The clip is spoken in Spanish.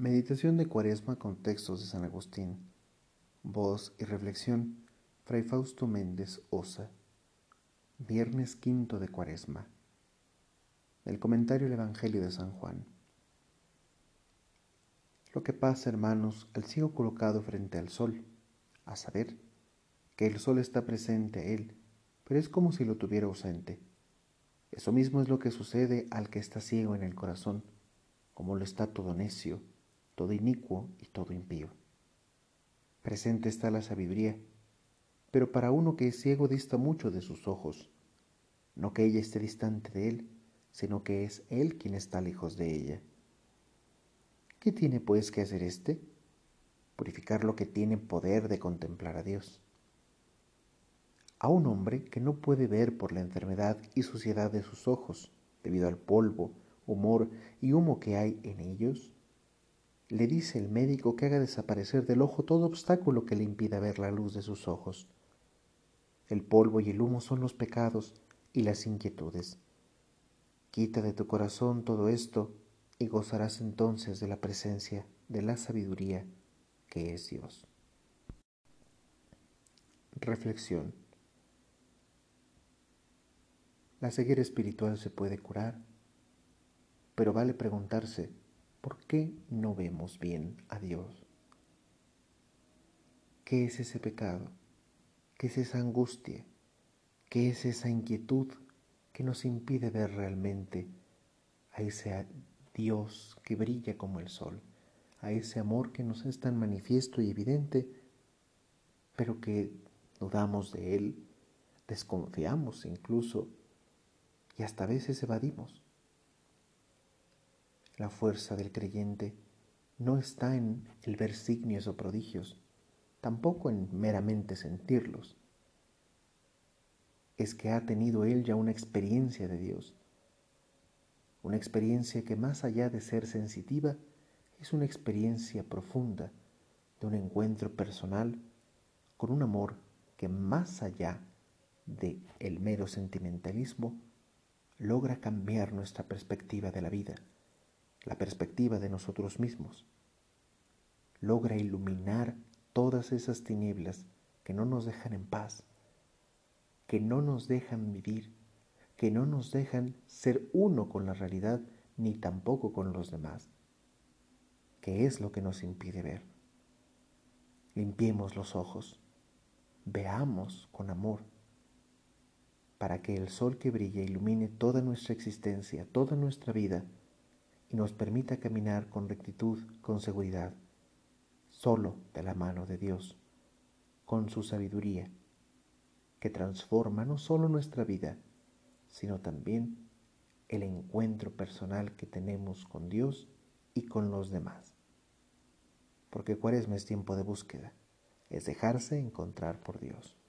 Meditación de Cuaresma con textos de San Agustín. Voz y reflexión. Fray Fausto Méndez Osa. Viernes quinto de Cuaresma. El comentario del Evangelio de San Juan. Lo que pasa, hermanos, al ciego colocado frente al sol, a saber, que el sol está presente a él, pero es como si lo tuviera ausente. Eso mismo es lo que sucede al que está ciego en el corazón, como lo está todo necio todo inicuo y todo impío. Presente está la sabiduría, pero para uno que es ciego dista mucho de sus ojos, no que ella esté distante de él, sino que es él quien está lejos de ella. ¿Qué tiene pues que hacer éste? Purificar lo que tiene poder de contemplar a Dios. A un hombre que no puede ver por la enfermedad y suciedad de sus ojos, debido al polvo, humor y humo que hay en ellos, le dice el médico que haga desaparecer del ojo todo obstáculo que le impida ver la luz de sus ojos. El polvo y el humo son los pecados y las inquietudes. Quita de tu corazón todo esto y gozarás entonces de la presencia de la sabiduría que es Dios. Reflexión. La ceguera espiritual se puede curar, pero vale preguntarse, ¿Por qué no vemos bien a Dios? ¿Qué es ese pecado? ¿Qué es esa angustia? ¿Qué es esa inquietud que nos impide ver realmente a ese Dios que brilla como el sol, a ese amor que nos es tan manifiesto y evidente, pero que dudamos de Él, desconfiamos incluso y hasta a veces evadimos? La fuerza del creyente no está en el ver signos o prodigios, tampoco en meramente sentirlos. Es que ha tenido él ya una experiencia de Dios, una experiencia que más allá de ser sensitiva, es una experiencia profunda de un encuentro personal con un amor que más allá de el mero sentimentalismo logra cambiar nuestra perspectiva de la vida la perspectiva de nosotros mismos. Logra iluminar todas esas tinieblas que no nos dejan en paz, que no nos dejan vivir, que no nos dejan ser uno con la realidad ni tampoco con los demás, que es lo que nos impide ver. Limpiemos los ojos, veamos con amor, para que el sol que brilla ilumine toda nuestra existencia, toda nuestra vida, y nos permita caminar con rectitud, con seguridad, solo de la mano de Dios, con su sabiduría, que transforma no solo nuestra vida, sino también el encuentro personal que tenemos con Dios y con los demás. Porque cuaresma es tiempo de búsqueda, es dejarse encontrar por Dios.